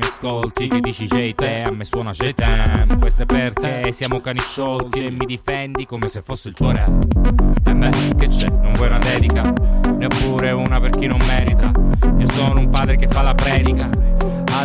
ascolti Che dici J te, a me suona J tem Questo è perché siamo cani sciolti E mi difendi come se fosse il tuo re E beh, che c'è, non vuoi una dedica? Neppure una per chi non merita. Io sono un padre che fa la predica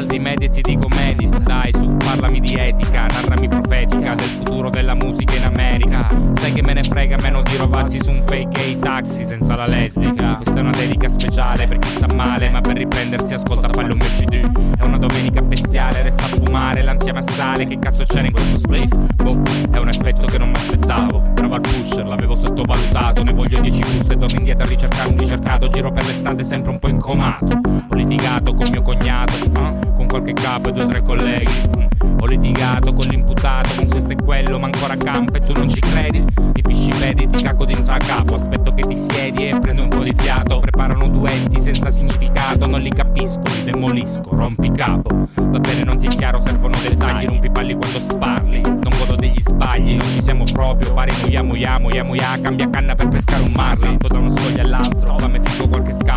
Alzi i media e ti dico medita. Dai su, parlami di etica Narrami profetica del futuro della musica in America. Sai che me ne frega meno di rovazzi su un fake gay taxi senza la lesbica. Questa è una dedica speciale per chi sta male Ma per riprendersi ascolta pallo mio CD È una domenica bestiale, resta a fumare L'ansia massale, che cazzo c'era in questo spliff? Boh, è un effetto che non mi aspettavo Bravo al pusher, l'avevo sottovalutato. Ne voglio 10 buste, torno indietro a ricercare un ricercato. Giro per l'estate sempre un po' incomato. Ho litigato con mio cognato qualche capo e due o tre colleghi. Mm. Ho litigato con l'imputato, con questo e quello, ma ancora campo e tu non ci credi. Mi pisci i piedi, ti cacco dentro a capo. Aspetto che ti siedi e prendo un po' di fiato. Preparano duetti senza significato, non li capisco, li demolisco, rompi capo. Va bene, non ti è chiaro, servono dettagli, rompi palli quando sparli. Non godo degli sbagli, non ci siamo proprio. Pare muia, muia, muia, muia, cambia canna per pescare un marlin. Da uno scoglio all'altro, fammi fico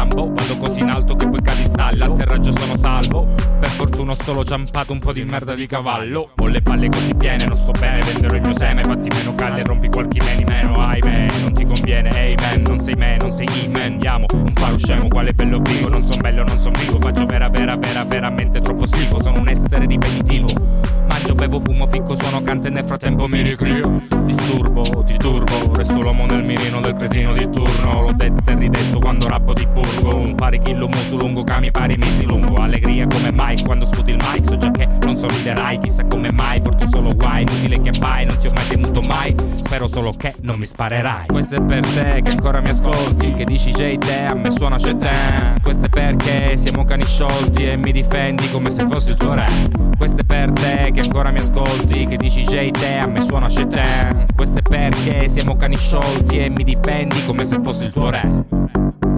scampo. Vado così in alto che poi cadi stalla, atterraggio sono salvo. Per fortuna ho solo ciampato un po' di merda di cavallo. Ho le palle così piene, non sto bene, venderò il mio seme, fatti meno calle, rompi qualche meni meno, ahimè, non ti conviene, hey man, non sei me, non sei i man, andiamo, un faro scemo, quale bello vivo, non son bello, non son vivo, faccio vera, vera, vera, veramente troppo schifo, sono un essere ripetitivo. Mangio, bevo, fumo, ficco, suono, canto e nel frattempo mi ricrio. Disturbo, ti turbo, resto l'uomo nel mirino del cretino di turno. L'ho detto e ridetto quando rappo di burgo. Un fare chillo muso lungo, cami pari mesi lungo. Allegria come mai quando sputi il mic, so già che non sorriderai, chissà come mai. Porto solo guai, inutile che vai, non ti ho mai temuto mai. Spero solo che non mi sparerai. Questo è per te che ancora mi ascolti, che dici J te, a me suona c'è te. Questo è perché siamo cani sciolti e mi difendi come se fossi il tuo re. Questo è per te che ancora mi ascolti, che dici J te, a me suona c'è te. Questo è perché siamo cani sciolti e mi difendi come se fossi il tuo re.